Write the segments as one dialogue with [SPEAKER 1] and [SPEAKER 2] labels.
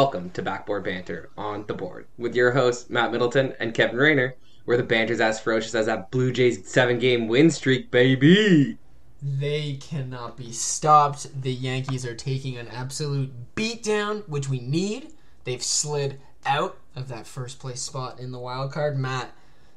[SPEAKER 1] Welcome to Backboard Banter on the board with your hosts Matt Middleton and Kevin Rayner, where the banter's as ferocious as that Blue Jays seven-game win streak, baby.
[SPEAKER 2] They cannot be stopped. The Yankees are taking an absolute beatdown, which we need. They've slid out of that first place spot in the wild card. Matt,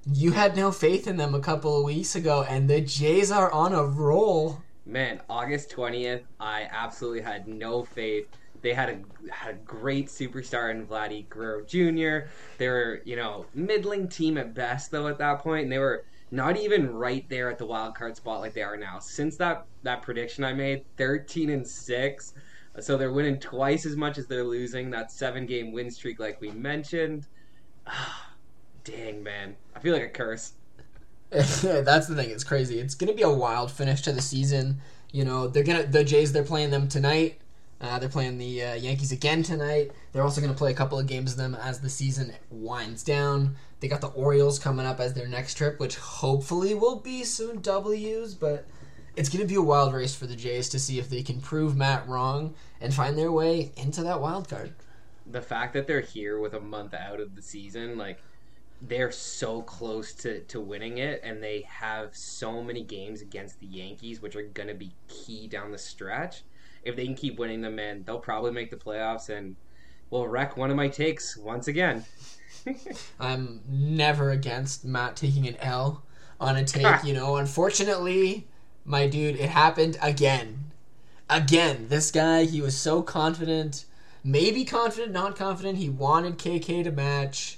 [SPEAKER 2] you had no faith in them a couple of weeks ago, and the Jays are on a roll.
[SPEAKER 1] Man, August twentieth, I absolutely had no faith. They had a had a great superstar in Vladdy Guerrero Jr. They were, you know, middling team at best though at that point, and they were not even right there at the wild card spot like they are now. Since that that prediction I made, thirteen and six, so they're winning twice as much as they're losing. That seven game win streak, like we mentioned. Ah, dang man, I feel like a curse.
[SPEAKER 2] That's the thing. It's crazy. It's gonna be a wild finish to the season. You know, they're gonna the Jays. They're playing them tonight. Uh, they're playing the uh, Yankees again tonight. They're also going to play a couple of games of them as the season winds down. They got the Orioles coming up as their next trip, which hopefully will be some W's, but it's going to be a wild race for the Jays to see if they can prove Matt wrong and find their way into that wild card.
[SPEAKER 1] The fact that they're here with a month out of the season, like they're so close to, to winning it, and they have so many games against the Yankees, which are going to be key down the stretch if they can keep winning them, man, they'll probably make the playoffs and will wreck one of my takes once again.
[SPEAKER 2] I'm never against Matt taking an L on a take. you know, unfortunately, my dude, it happened again. Again, this guy, he was so confident, maybe confident, not confident. He wanted KK to match.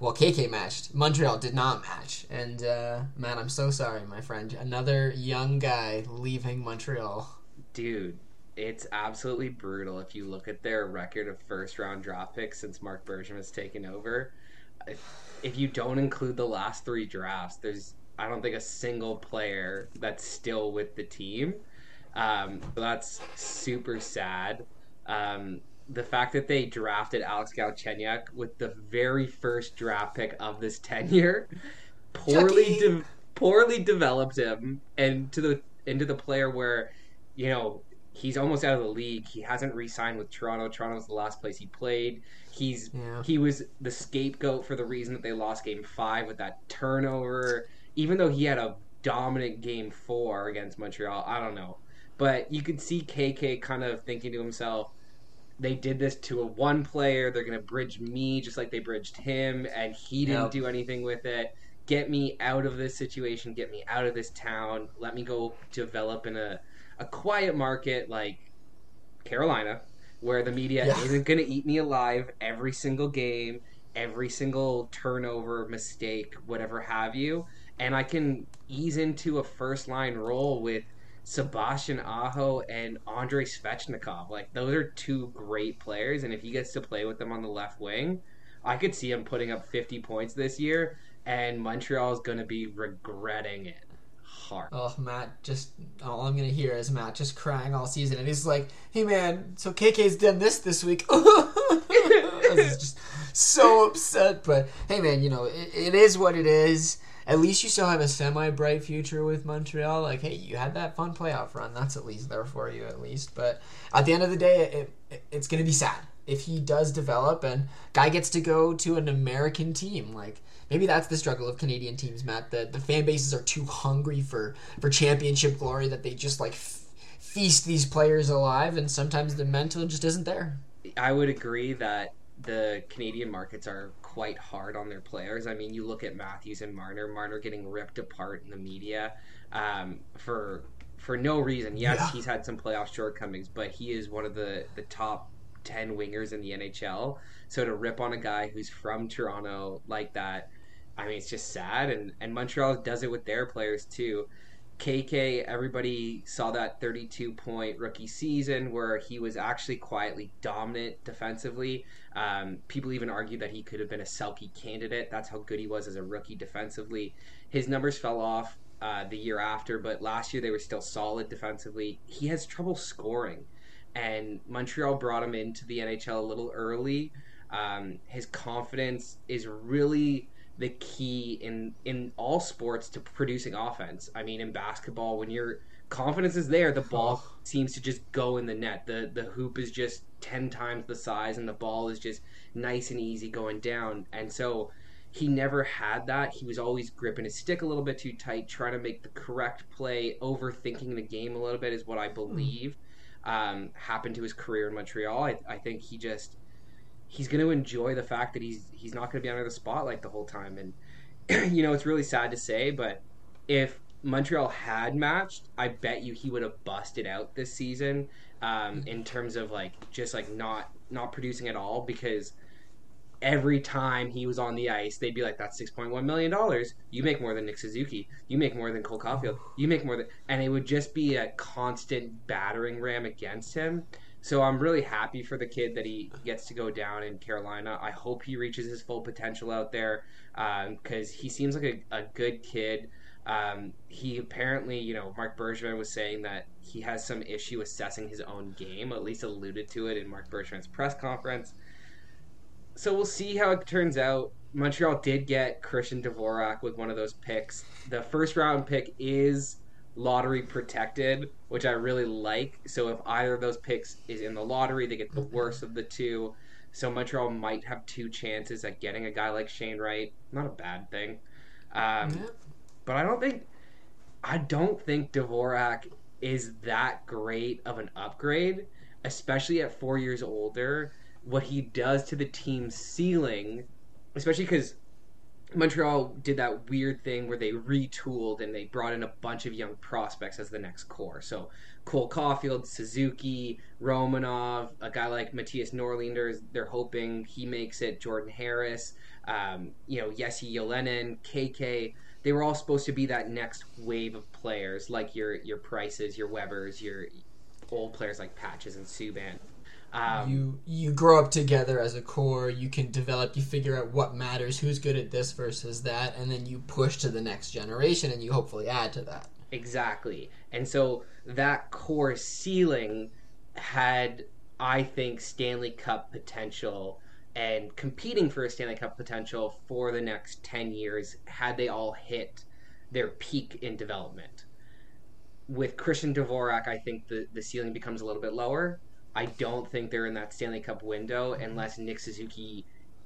[SPEAKER 2] Well, KK matched. Montreal did not match. And, uh, man, I'm so sorry, my friend. Another young guy leaving Montreal.
[SPEAKER 1] Dude, it's absolutely brutal if you look at their record of first round draft picks since Marc Bergevin has taken over. If you don't include the last three drafts, there's, I don't think, a single player that's still with the team. Um, that's super sad. Um, the fact that they drafted Alex Galchenyuk with the very first draft pick of this tenure, poorly de- poorly developed him and to the into the player where, you know, he's almost out of the league. He hasn't re-signed with Toronto. Toronto's the last place he played. He's yeah. he was the scapegoat for the reason that they lost game 5 with that turnover even though he had a dominant game 4 against Montreal. I don't know. But you could see KK kind of thinking to himself, they did this to a one player. They're going to bridge me just like they bridged him, and he didn't yep. do anything with it. Get me out of this situation. Get me out of this town. Let me go develop in a, a quiet market like Carolina, where the media yeah. isn't going to eat me alive every single game, every single turnover, mistake, whatever have you. And I can ease into a first line role with Sebastian Aho and Andrei Svechnikov. Like those are two great players, and if he gets to play with them on the left wing, I could see him putting up 50 points this year, and Montreal is going to be regretting it hard.
[SPEAKER 2] Oh, Matt, just all I'm going to hear is Matt just crying all season, and he's like, "Hey, man, so KK's done this this week." just so upset, but hey, man, you know it, it is what it is at least you still have a semi bright future with Montreal. Like, hey, you had that fun playoff run. That's at least there for you, at least. But at the end of the day, it, it, it's going to be sad if he does develop and guy gets to go to an American team. Like, maybe that's the struggle of Canadian teams, Matt. The the fan bases are too hungry for for championship glory that they just like f- feast these players alive, and sometimes the mental just isn't there.
[SPEAKER 1] I would agree that the Canadian markets are quite hard on their players. I mean, you look at Matthews and Marner. Marner getting ripped apart in the media um, for for no reason. Yes, yeah. he's had some playoff shortcomings, but he is one of the the top ten wingers in the NHL. So to rip on a guy who's from Toronto like that, I mean, it's just sad. And and Montreal does it with their players too. KK, everybody saw that 32 point rookie season where he was actually quietly dominant defensively. Um, people even argue that he could have been a Selke candidate. That's how good he was as a rookie defensively. His numbers fell off uh, the year after, but last year they were still solid defensively. He has trouble scoring, and Montreal brought him into the NHL a little early. Um, his confidence is really the key in in all sports to producing offense. I mean, in basketball, when you're confidence is there. The ball oh. seems to just go in the net. The the hoop is just ten times the size, and the ball is just nice and easy going down. And so he never had that. He was always gripping his stick a little bit too tight, trying to make the correct play, overthinking the game a little bit, is what I believe um, happened to his career in Montreal. I, I think he just he's going to enjoy the fact that he's he's not going to be under the spotlight the whole time. And you know, it's really sad to say, but if Montreal had matched, I bet you he would have busted out this season um, in terms of like just like not not producing at all because every time he was on the ice, they'd be like, "That's six point one million dollars. You make more than Nick Suzuki. You make more than Cole Caufield. You make more than," and it would just be a constant battering ram against him. So I'm really happy for the kid that he gets to go down in Carolina. I hope he reaches his full potential out there because um, he seems like a, a good kid. Um, he apparently, you know, Marc Bergevin was saying that he has some issue assessing his own game, at least alluded to it in Marc Bergevin's press conference so we'll see how it turns out. Montreal did get Christian Dvorak with one of those picks. The first round pick is lottery protected, which I really like. So if either of those picks is in the lottery, they get the worst of the two. So Montreal might have two chances at getting a guy like Shane Wright. Not a bad thing. Um, yeah. But I don't think I don't think Dvorak is that great of an upgrade, especially at four years older what he does to the team's ceiling, especially because Montreal did that weird thing where they retooled and they brought in a bunch of young prospects as the next core. So Cole Caufield, Suzuki, Romanov, a guy like Mattias Norlinder, they're hoping he makes it. Jordan Harris, um, you know, Jesse Ylönen, KK. They were all supposed to be that next wave of players, like your your Prices, your Webers, your old players like Patches and Subban.
[SPEAKER 2] Um, you you grow up together as a core. You can develop. You figure out what matters, who's good at this versus that, and then you push to the next generation, and you hopefully add to that.
[SPEAKER 1] Exactly. And so that core ceiling had, I think, Stanley Cup potential and competing for a Stanley Cup potential for the next ten years had they all hit their peak in development. With Christian Dvorak, I think the, the ceiling becomes a little bit lower I don't think they're in that Stanley Cup window unless Nick Suzuki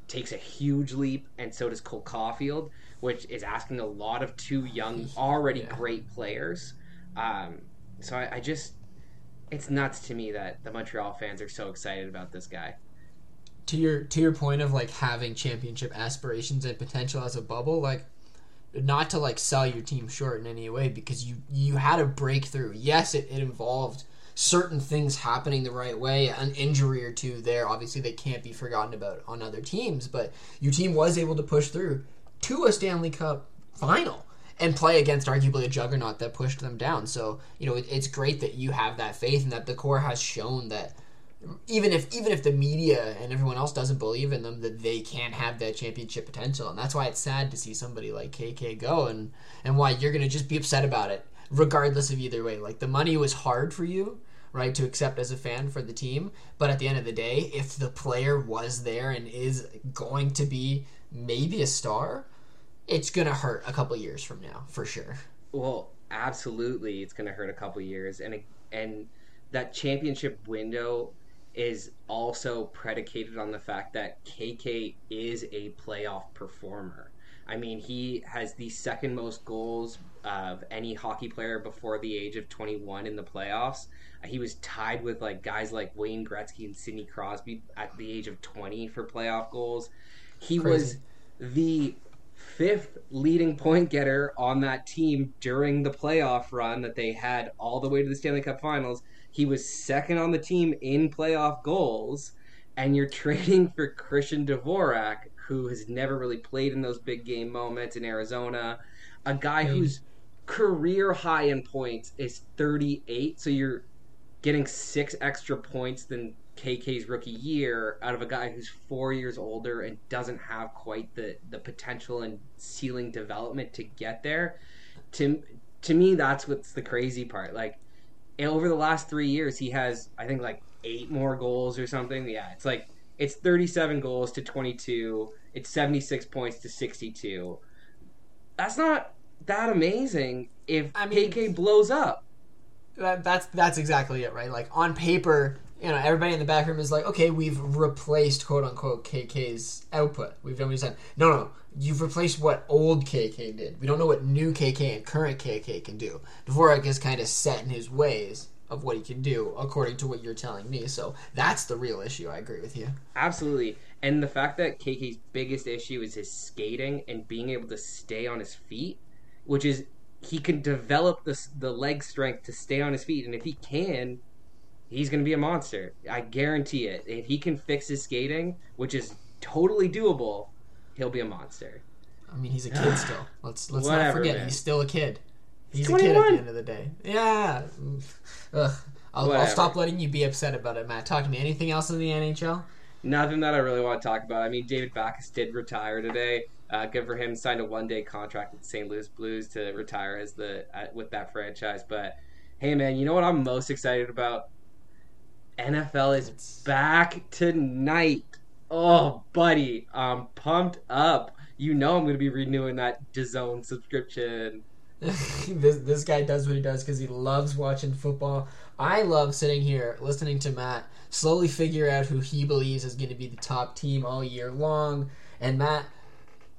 [SPEAKER 1] takes a huge leap, and so does Cole Caufield, which is asking a lot of two young, already yeah. great players. Um, so I, I, just, it's nuts to me that the Montreal fans are so excited about this guy.
[SPEAKER 2] To your to your point of like having championship aspirations and potential as a bubble, like not to like sell your team short in any way because you you had a breakthrough. Yes, it, it involved certain things happening the right way, an injury or two there, obviously they can't be forgotten about on other teams. But your team was able to push through to a Stanley Cup final and play against arguably a juggernaut that pushed them down. So you know it, it's great that you have that faith and that the core has shown that even if even if the media and everyone else doesn't believe in them, that they can have that championship potential, and that's why it's sad to see somebody like KK go, and and why you're gonna just be upset about it regardless of either way. Like the money was hard for you, right, to accept as a fan for the team. But at the end of the day, if the player was there and is going to be maybe a star, it's gonna hurt a couple years from now for sure.
[SPEAKER 1] Well, absolutely, it's gonna hurt a couple years, and and that championship window is also predicated on the fact that KK is a playoff performer. I mean, he has the second most goals of any hockey player before the age of 21 in the playoffs. Uh, he was tied with like guys like Wayne Gretzky and Sidney Crosby at the age of 20 for playoff goals. He Crazy. was the fifth leading point getter on that team during the playoff run that they had all the way to the Stanley Cup Finals. He was second on the team in playoff goals, and you're trading for Christian Dvorak, who has never really played in those big game moments in Arizona. A guy whose career high in points is 38, so you're getting six extra points than KK's rookie year out of a guy who's four years older and doesn't have quite the, the potential and ceiling development to get there. To to me, that's what's the crazy part. Like over the last three years, he has I think like eight more goals or something. Yeah, it's like it's 37 goals to 22. It's 76 points to 62. That's not that amazing if I mean, KK blows up.
[SPEAKER 2] that, that's that's exactly it, right? Like on paper, you know, everybody in the back room is like, okay, we've replaced quote unquote KK's output. We've done what he said. No, no, you've replaced what old KK did. We don't know what new KK and current KK can do. Dvorak is kind of set in his ways of what he can do, according to what you're telling me. So that's the real issue. I agree with you.
[SPEAKER 1] Absolutely. And the fact that KK's biggest issue is his skating and being able to stay on his feet, which is he can develop the the leg strength to stay on his feet, and if he can, he's going to be a monster. I guarantee it. If he can fix his skating, which is totally doable, he'll be a monster.
[SPEAKER 2] I mean, he's a kid still. Let's let's
[SPEAKER 1] Whatever,
[SPEAKER 2] not forget
[SPEAKER 1] man.
[SPEAKER 2] he's still a kid. He's,
[SPEAKER 1] He's
[SPEAKER 2] a kid at the end of the day. Yeah. Mm. Ugh. I'll, I'll stop letting you be upset about it, Matt. Talk to me. Anything else in the NHL?
[SPEAKER 1] Nothing that I really want to talk about. I mean, David Backes did retire today. Uh, good for him. Signed a one-day contract with the St. Louis Blues to retire as the uh, with that franchise. But hey, man, you know what I'm most excited about? NFL is
[SPEAKER 2] It's-
[SPEAKER 1] back tonight. Oh, buddy, I'm pumped up. You know I'm going to be renewing that DAZN subscription.
[SPEAKER 2] this this guy does what he does because he loves watching football. I love sitting here listening to Matt slowly figure out who he believes is going to be the top team all year long. And Matt,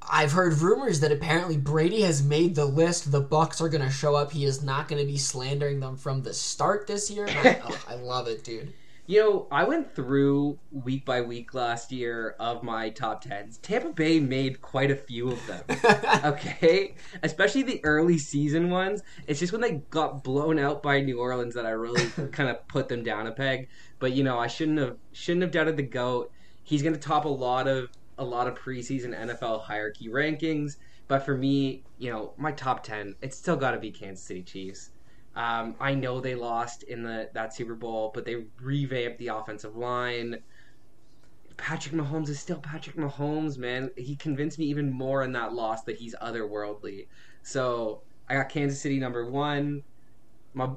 [SPEAKER 2] I've heard rumors that apparently Brady has made the list. The Bucs are going to show up. He is not going to be slandering them from the start this year. Matt, oh, I love it, dude.
[SPEAKER 1] You know, I went through week by week last year of my top tens. Tampa Bay made quite a few of them. okay, especially the early season ones. It's just when they got blown out by New Orleans that I really kind of put them down a peg. But you know, I shouldn't have shouldn't have doubted the goat. He's going to top a lot of a lot of preseason NFL hierarchy rankings. But for me, you know, my top ten, it's still got to be Kansas City Chiefs. Um, I know they lost in the that Super Bowl, but they revamped the offensive line. Patrick Mahomes is still Patrick Mahomes, man. He convinced me even more in that loss that he's otherworldly. So I got Kansas City number one. My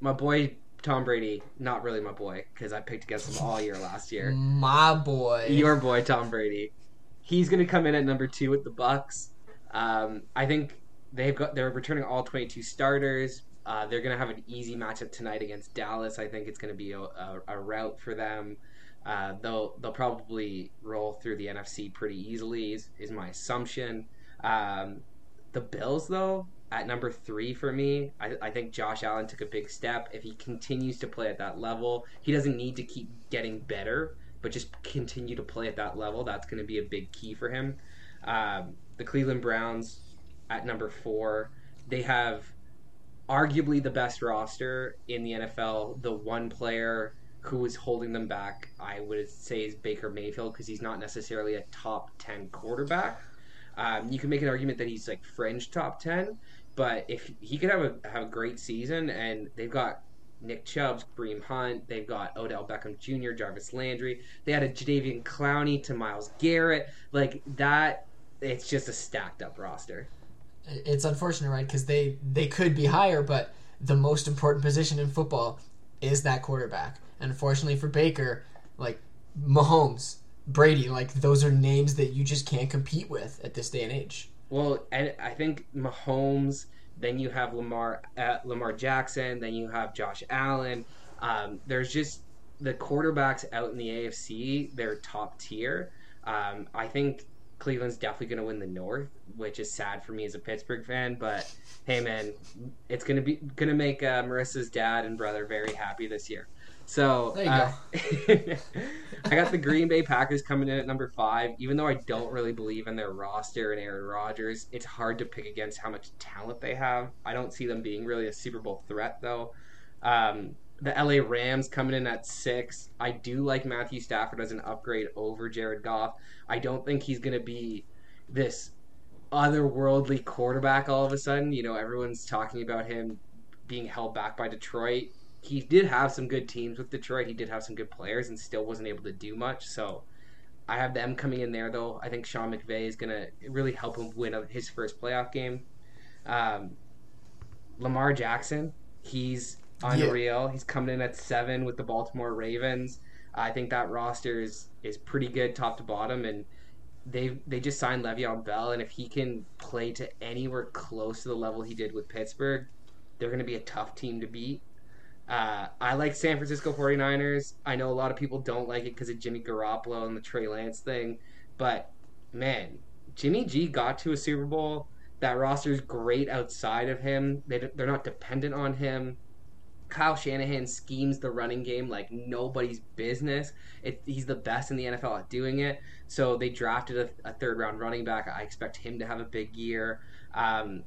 [SPEAKER 1] my boy Tom Brady, not really my boy because I picked against him all year last year.
[SPEAKER 2] My boy.
[SPEAKER 1] Your boy Tom Brady. He's going to come in at number two with the Bucs. Um, I think they've got they're returning all 22 starters. Uh, they're going to have an easy matchup tonight against Dallas. I think it's going to be a, a, a route for them. Uh, they'll they'll probably roll through the NFC pretty easily. Is, is my assumption. Um, the Bills though at number three for me, I, I think Josh Allen took a big step. If he continues to play at that level, he doesn't need to keep getting better but just continue to play at that level. That's going to be a big key for him. Um, the Cleveland Browns at number four, they have arguably the best roster in the NFL. The one player who is holding them back, I would say, is Baker Mayfield because he's not necessarily a top 10 quarterback. Um, you can make an argument that he's like fringe top 10, but if he could have a, have a great season and they've got Nick Chubb's, Kareem Hunt. They've got Odell Beckham Jr., Jarvis Landry. They had a Jadeveon Clowney to Myles Garrett. Like that, it's just a stacked up roster.
[SPEAKER 2] it's unfortunate, right? Because they they could be higher, but the most important position in football is that quarterback. And unfortunately for Baker, like Mahomes, Brady, like those are names that you just can't compete with at this day and age.
[SPEAKER 1] Well, and I think Mahomes. Then you have Lamar, uh, Lamar Jackson. Then you have Josh Allen. Um, there's just the quarterbacks out in the AFC. They're top tier. Um, I think Cleveland's definitely going to win the North, which is sad for me as a Pittsburgh fan. But hey, man, it's gonna be gonna make uh, Marissa's dad and brother very happy this year. So uh, I got the Green Bay Packers coming in at number five. Even though I don't really believe in their roster and Aaron Rodgers, it's hard to pick against how much talent they have. I don't see them being really a Super Bowl threat though. Um, the LA Rams coming in at six. I do like Matthew Stafford as an upgrade over Jared Goff. I don't think he's going to be this otherworldly quarterback all of a sudden. You know, everyone's talking about him being held back by Detroit. He did have some good teams with Detroit. He did have some good players and still wasn't able to do much. So I have them coming in there, though. I think Sean McVay is going to really help him win his first playoff game. Um, Lamar Jackson, he's unreal. He's coming in at seven with the Baltimore Ravens. I think that roster is, is pretty good top to bottom, and they they just signed Le'Veon Bell, and if he can play to anywhere close to the level he did with Pittsburgh, they're going to be a tough team to beat. Uh, I like San Francisco 49ers. I know a lot of people don't like it because of Jimmy Garoppolo and the Trey Lance thing, but man, Jimmy G got to a Super Bowl. That roster is great outside of him. They, they're not dependent on him. Kyle Shanahan schemes the running game like nobody's business. It, he's the best in the NFL at doing it. So they drafted a, a third round running back. I expect him to have a big year. Um,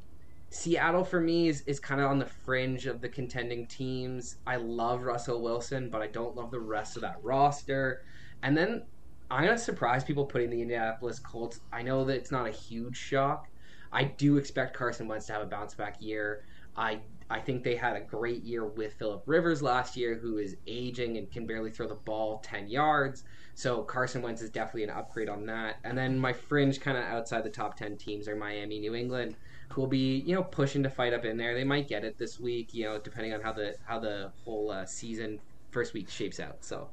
[SPEAKER 1] Seattle for me is, is kind of on the fringe of the contending teams. I love Russell Wilson, but I don't love the rest of that roster. And then I'm going to surprise people putting the Indianapolis Colts. I know that it's not a huge shock. I do expect Carson Wentz to have a bounce back year. I I think they had a great year with Philip Rivers last year, who is aging and can barely throw the ball 10 yards. So Carson Wentz is definitely an upgrade on that. And then my fringe kind of outside the top 10 teams are Miami, New England, who will be, you know, pushing to fight up in there. They might get it this week, you know, depending on how the how the whole uh, season first week shapes out. So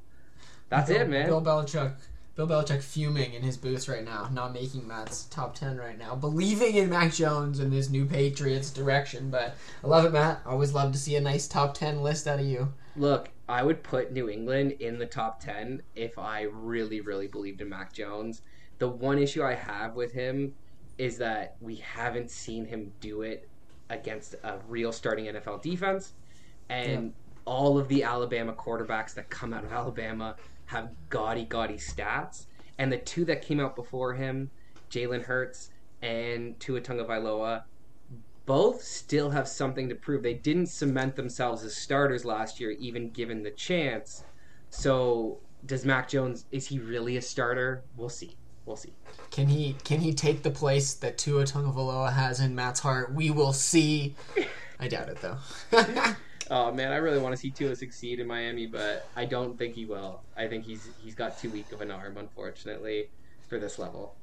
[SPEAKER 1] that's
[SPEAKER 2] Bill,
[SPEAKER 1] it, man.
[SPEAKER 2] Bill Belichick. Bill Belichick fuming in his booth right now, not making Matt's top ten right now, believing in Mac Jones and this new Patriots direction. But I love it, Matt. Always love to see a nice top ten list out of you.
[SPEAKER 1] Look, I would put New England in the top 10 if I really, really believed in Mac Jones. The one issue I have with him is that we haven't seen him do it against a real starting NFL defense. And
[SPEAKER 2] Yep.
[SPEAKER 1] all of the Alabama quarterbacks that come out of Alabama have gaudy, gaudy stats. And the two that came out before him, Jalen Hurts and Tua Tagovailoa, both still have something to prove. They didn't cement themselves as starters last year, even given the chance. So, does Mac Jones is he really a starter? We'll see. We'll see.
[SPEAKER 2] Can he can he take the place that Tua Tagovailoa has in Matt's heart? We will see. I doubt it though.
[SPEAKER 1] Oh man, I really want to see Tua succeed in Miami, but I don't think he will. I think he's he's got too weak of an arm, unfortunately, for this level.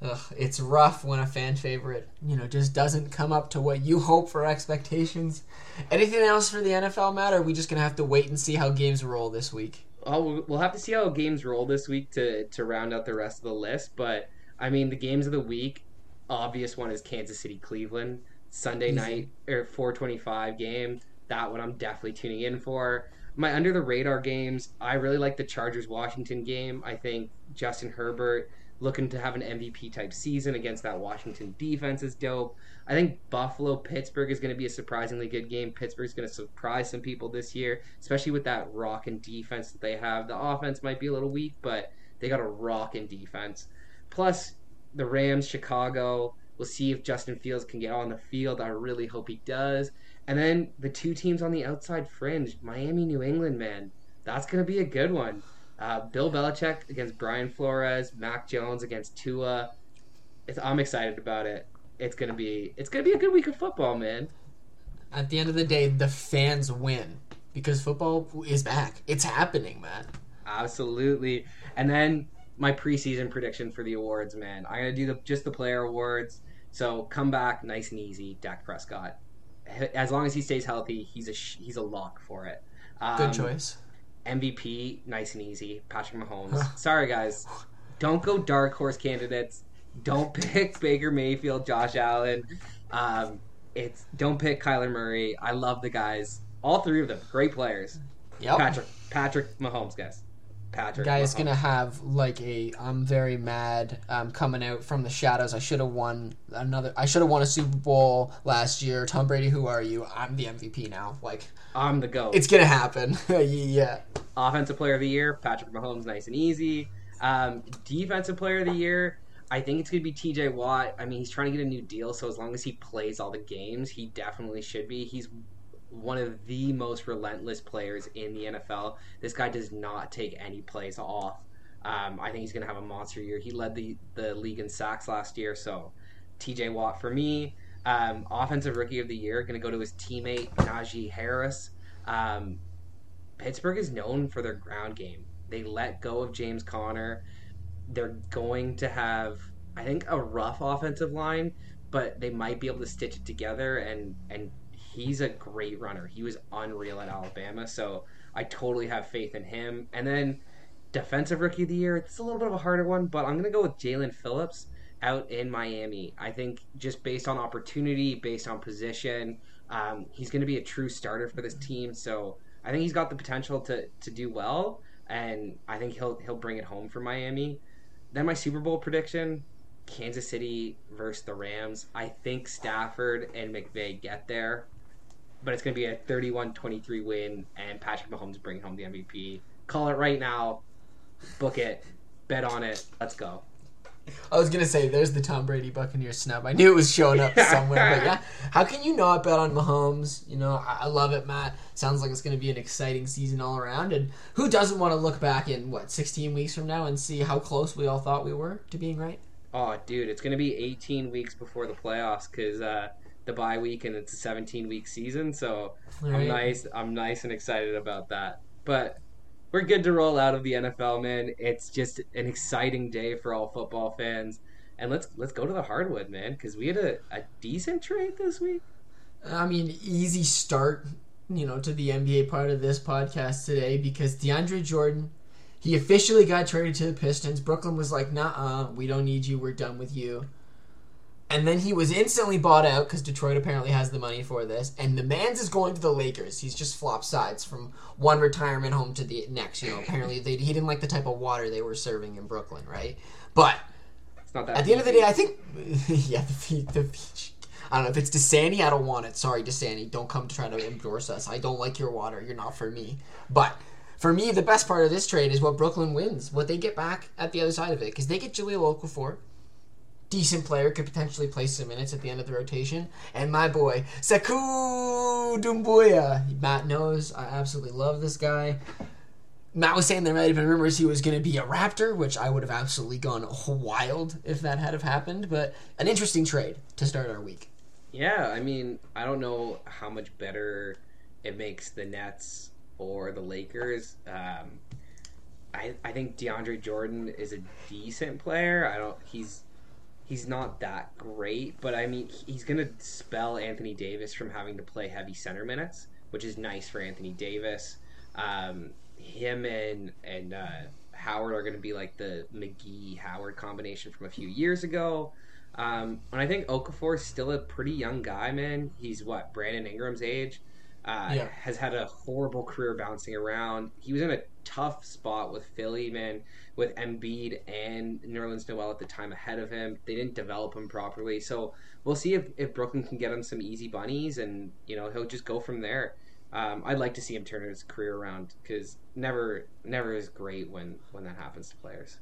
[SPEAKER 2] Ugh, it's rough when a fan favorite, you know, just doesn't come up to what you hope for expectations. Anything else for the NFL matter? Are we just gonna have to wait and see how games roll this week?
[SPEAKER 1] Oh, we'll- we'll have to see how games roll this week to to round out the rest of the list. But I mean, the games of the week, obvious one is Kansas City Cleveland Sunday
[SPEAKER 2] Easy.
[SPEAKER 1] night or four twenty five game. That one I'm definitely tuning in for. My under the radar games, I really like the Chargers Washington game. I think Justin Herbert looking to have an MVP type season against that Washington defense is dope. I think Buffalo Pittsburgh is going to be a surprisingly good game. Pittsburgh's going to surprise some people this year, especially with that rockin' defense that they have. The offense might be a little weak, but they got a rock rockin' defense. Plus, the Rams, Chicago. We'll see if Justin Fields can get on the field. I really hope he does. And then the two teams on the outside fringe, Miami, New England, man. That's going to be a good one. Uh, Bill Belichick against Brian Flores, Mac Jones against Tua. It's, I'm excited about it. It's gonna be it's gonna be a good week of football, man.
[SPEAKER 2] At the end of the day, the fans win because football is back. It's happening, man.
[SPEAKER 1] Absolutely. And then my preseason prediction for the awards, man. I'm gonna do the just the player awards. So come back nice and easy, Dak Prescott. As long as he stays healthy, he's a he's a lock for it. Um,
[SPEAKER 2] Good choice.
[SPEAKER 1] MVP, nice and easy. Patrick Mahomes. Sorry, guys. Don't go dark horse candidates. Don't pick Baker Mayfield, Josh Allen. Um, it's don't pick Kyler Murray. I love the guys. All three of them, great players.
[SPEAKER 2] Yep.
[SPEAKER 1] Patrick, Patrick Mahomes, guys. Patrick.
[SPEAKER 2] Guy is gonna have like a I'm very mad um, coming out from the shadows. I should have won another. I should have won a Super Bowl last year. Tom Brady, who are you? I'm the MVP now. Like
[SPEAKER 1] I'm the goat.
[SPEAKER 2] it's gonna happen. yeah.
[SPEAKER 1] Offensive Player of the Year, Patrick Mahomes, nice and easy. Um, defensive Player of the Year, I think it's going to be T.J. Watt. I mean, he's trying to get a new deal, so as long as he plays all the games, he definitely should be. He's one of the most relentless players in the NFL. This guy does not take any plays off. Um, I think he's going to have a monster year. He led the, the league in sacks last year, so T.J. Watt for me. Um, offensive Rookie of the Year, going to go to his teammate Najee Harris. Um, Pittsburgh is known for their ground game. They let go of James Conner. They're going to have, I think, a rough offensive line, but they might be able to stitch it together. And and he's a great runner. He was unreal at Alabama, so I totally have faith in him. And then defensive rookie of the year, it's a little bit of a harder one, but I'm gonna go with Jaelan Phillips out in Miami. I think just based on opportunity, based on position, um, he's to be a true starter for this team. So I think he's got the potential to to do well, and I think he'll he'll bring it home for Miami. Then my Super Bowl prediction: Kansas City versus the Rams. I think Stafford and McVay get there, but it's going to be a 31-23 win, and Patrick Mahomes bringing home the MVP. Call it right now. Book it. Bet on it. Let's go.
[SPEAKER 2] I was gonna say, there's the Tom Brady Buccaneers snub. I knew it was showing up somewhere, but yeah, how can you not bet on Mahomes? You know, I, I love it, Matt. Sounds like it's gonna be an exciting season all around, and who doesn't want to look back in what 16 weeks from now and see how close we all thought we were to being right?
[SPEAKER 1] Oh, dude, it's gonna be 18 weeks before the playoffs because uh, the bye week and it's a 17 week season. So
[SPEAKER 2] All
[SPEAKER 1] I'm nice. I'm nice and excited about that. But we're good to roll out of the NFL, man. It's just an exciting day for all football fans. And let's let's go to the hardwood, man, because we had a, a decent trade this week.
[SPEAKER 2] I mean, easy start, you know, to the NBA part of this podcast today because DeAndre Jordan, he officially got traded to the Pistons. Brooklyn was like, nah, we don't need you. We're done with you. And then he was instantly bought out because Detroit apparently has the money for this. And the man's is going to the Lakers. He's just flopped sides from one retirement home to the next. You know, apparently they, he didn't like the type of water they were serving in Brooklyn, right? But
[SPEAKER 1] It's not that.
[SPEAKER 2] at the end of the day, I think yeah, the, the fe- I don't know if it's Dasani. I don't want it. Sorry, Dasani. Don't come to try to endorse us. I don't like your water. You're not for me. But for me, the best part of this trade is what Brooklyn wins, what they get back at the other side of it, because they get Jahlil Okafor, decent player, could potentially play some minutes at the end of the rotation, and my boy Sekou Doumbouya. Matt knows I absolutely love this guy. Matt was saying there might have been rumors he was going to be a Raptor, which I would have absolutely gone wild if that had have happened. But an interesting trade to start our week.
[SPEAKER 1] Yeah, I mean, I don't know how much better it makes the Nets or the Lakers. Um, I I think DeAndre Jordan is a decent player. I don't. He's he's not that great, but I mean, he's gonna spell Anthony Davis from having to play heavy center minutes, which is nice for Anthony Davis. Um, him and and uh, Howard are gonna be like the McGee Howard combination from a few years ago. Um, and I think Okafor is still a pretty young guy, man. He's what Brandon Ingram's age. Uh,
[SPEAKER 2] Yeah.
[SPEAKER 1] Has had a horrible career bouncing around. He was in a tough spot with Philly, man, with Embiid and Nerlens Noel at the time ahead of him. They didn't develop him properly, so we'll see if, if Brooklyn can get him some easy bunnies, and you know he'll just go from there. Um, I'd like to see him turn his career around because never, never is great when when that happens to players.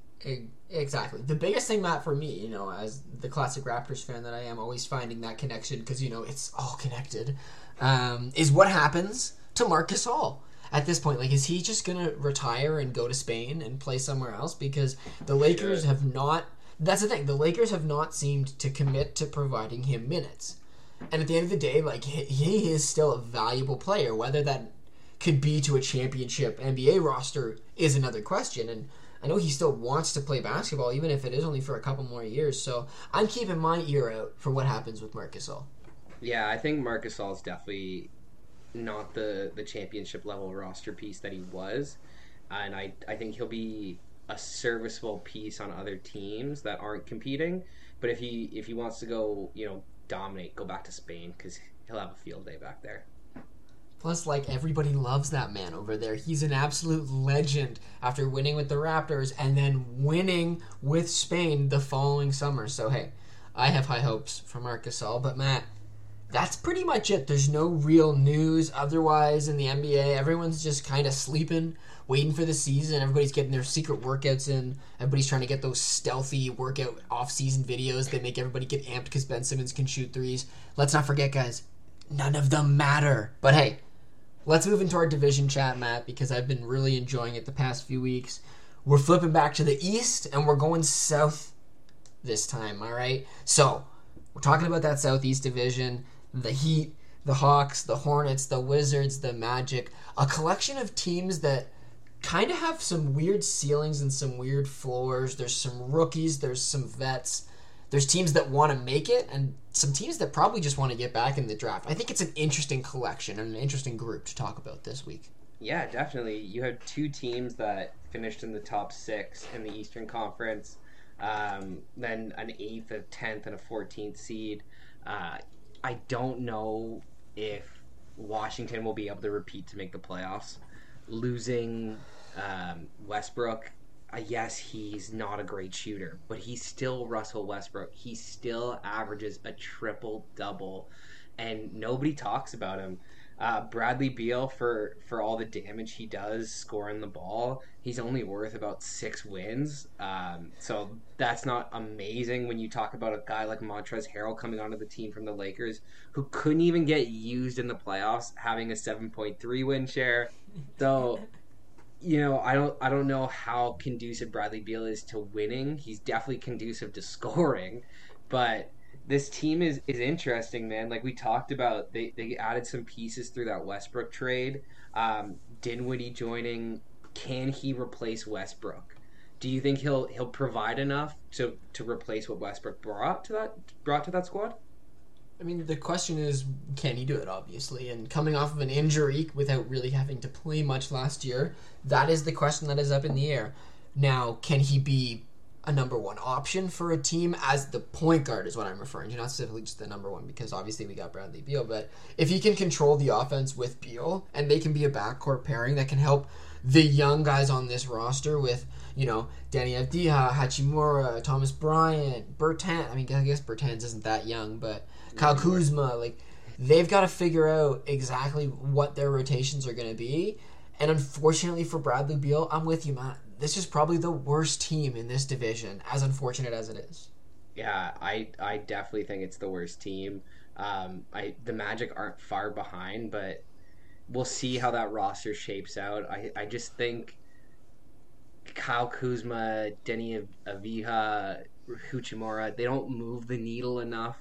[SPEAKER 2] Exactly. The biggest thing, Matt, for me, you know, as the classic Raptors fan that I am, always finding that connection because you know it's all connected, um, is what happens to Marc Gasol at this point. Like, is he just gonna retire and go to Spain and play somewhere else? Because the Lakers have not. That's the thing. The Lakers have not seemed to commit to providing him minutes. And at the end of the day, like he, he is still a valuable player. Whether that could be to a championship NBA roster is another question. And I know he still wants to play basketball, even if it is only for a couple more years. So I'm keeping my ear out for what happens with Marc Gasol.
[SPEAKER 1] Yeah, I think Marc Gasol is definitely not the the championship level roster piece that he was, uh, and I I think he'll be a serviceable piece on other teams that aren't competing. But if he if he wants to go, you know, dominate, go back to Spain because he'll have a field day back there.
[SPEAKER 2] Plus, like everybody loves that man over there. He's an absolute legend after winning with the Raptors and then winning with Spain the following summer. So hey, I have high hopes for Marc Gasol. But Matt, that's pretty much it. There's no real news otherwise in the NBA. Everyone's just kind of sleeping, waiting for the season. Everybody's getting their secret workouts in. Everybody's trying to get those stealthy workout off-season videos that make everybody get amped because Ben Simmons can shoot threes. Let's not forget, guys, none of them matter. But hey, let's move into our division chat, Matt, because I've been really enjoying it the past few weeks. We're flipping back to the east and we're going south this time, all right? So, we're talking about that Southeast division, the Heat, the Hawks, the Hornets, the Wizards, the Magic, a collection of teams that kind of have some weird ceilings and some weird floors. There's some rookies, there's some vets. There's teams that want to make it and some teams that probably just want to get back in the draft. I think it's an interesting collection and an interesting group to talk about this week.
[SPEAKER 1] Yeah, definitely. You have two teams that finished in the top six in the Eastern Conference. um, then an eighth, a tenth, and a fourteenth seed. Uh, I don't know if Washington will be able to repeat to make the playoffs. Losing um, Westbrook, uh, yes, he's not a great shooter, but he's still Russell Westbrook. He still averages a triple double, and nobody talks about him. Uh, Bradley Beal for for all the damage he does scoring the ball, he's only worth about six wins. Um, so that's not amazing when you talk about a guy like Montrezl Harrell coming onto the team from the Lakers, who couldn't even get used in the playoffs, having a seven point three win share. So, you know, I don't I don't know how conducive Bradley Beal is to winning. He's definitely conducive to scoring, but this team is is interesting, man. Like we talked about, they they added some pieces through that Westbrook trade. Um, Dinwiddie joining, can he replace Westbrook? Do you think he'll he'll provide enough to to replace what Westbrook brought to that brought to that squad?
[SPEAKER 2] I mean, the question is, can he do it? Obviously, and coming off of an injury without really having to play much last year, that is the question that is up in the air. Now, can he be a number one option for a team as the point guard is what I'm referring to, not specifically just the number one because obviously we got Bradley Beal, but if he can control the offense with Beal and they can be a backcourt pairing that can help the young guys on this roster with you know Deni Avdija, Hachimura, Thomas Bryant, Bertan. I mean, I guess Bertans isn't that young, but Kyle Kuzma, like they've got to figure out exactly what their rotations are going to be. And unfortunately for Bradley Beal, I'm with you, Matt this is probably the worst team in this division, as unfortunate as it is.
[SPEAKER 1] Yeah, I I definitely think it's the worst team. Um, I the Magic aren't far behind, but we'll see how that roster shapes out. I I just think Kyle Kuzma, Deni Avdija, Hachimura, they don't move the needle enough.